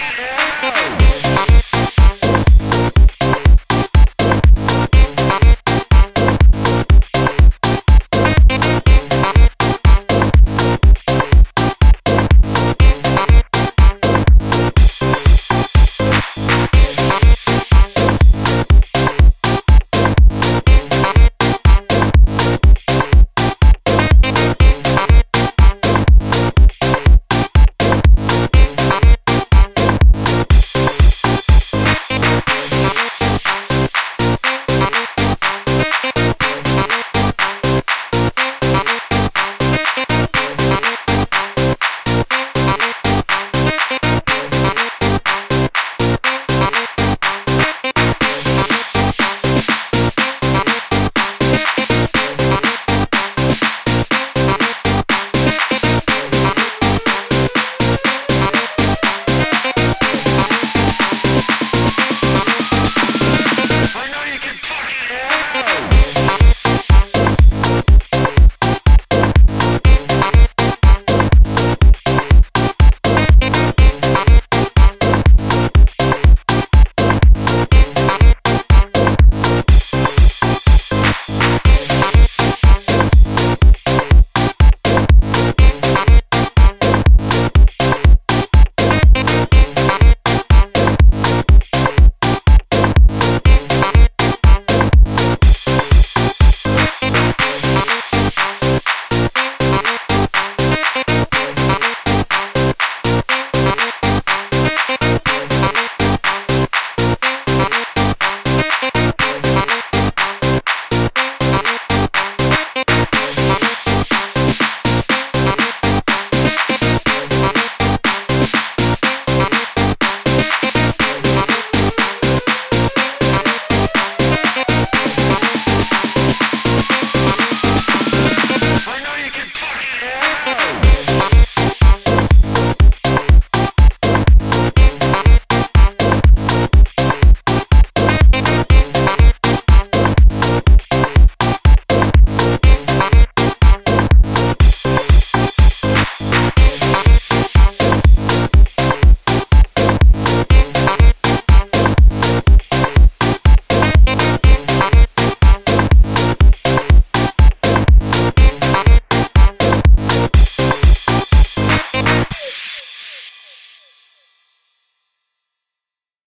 Yeah.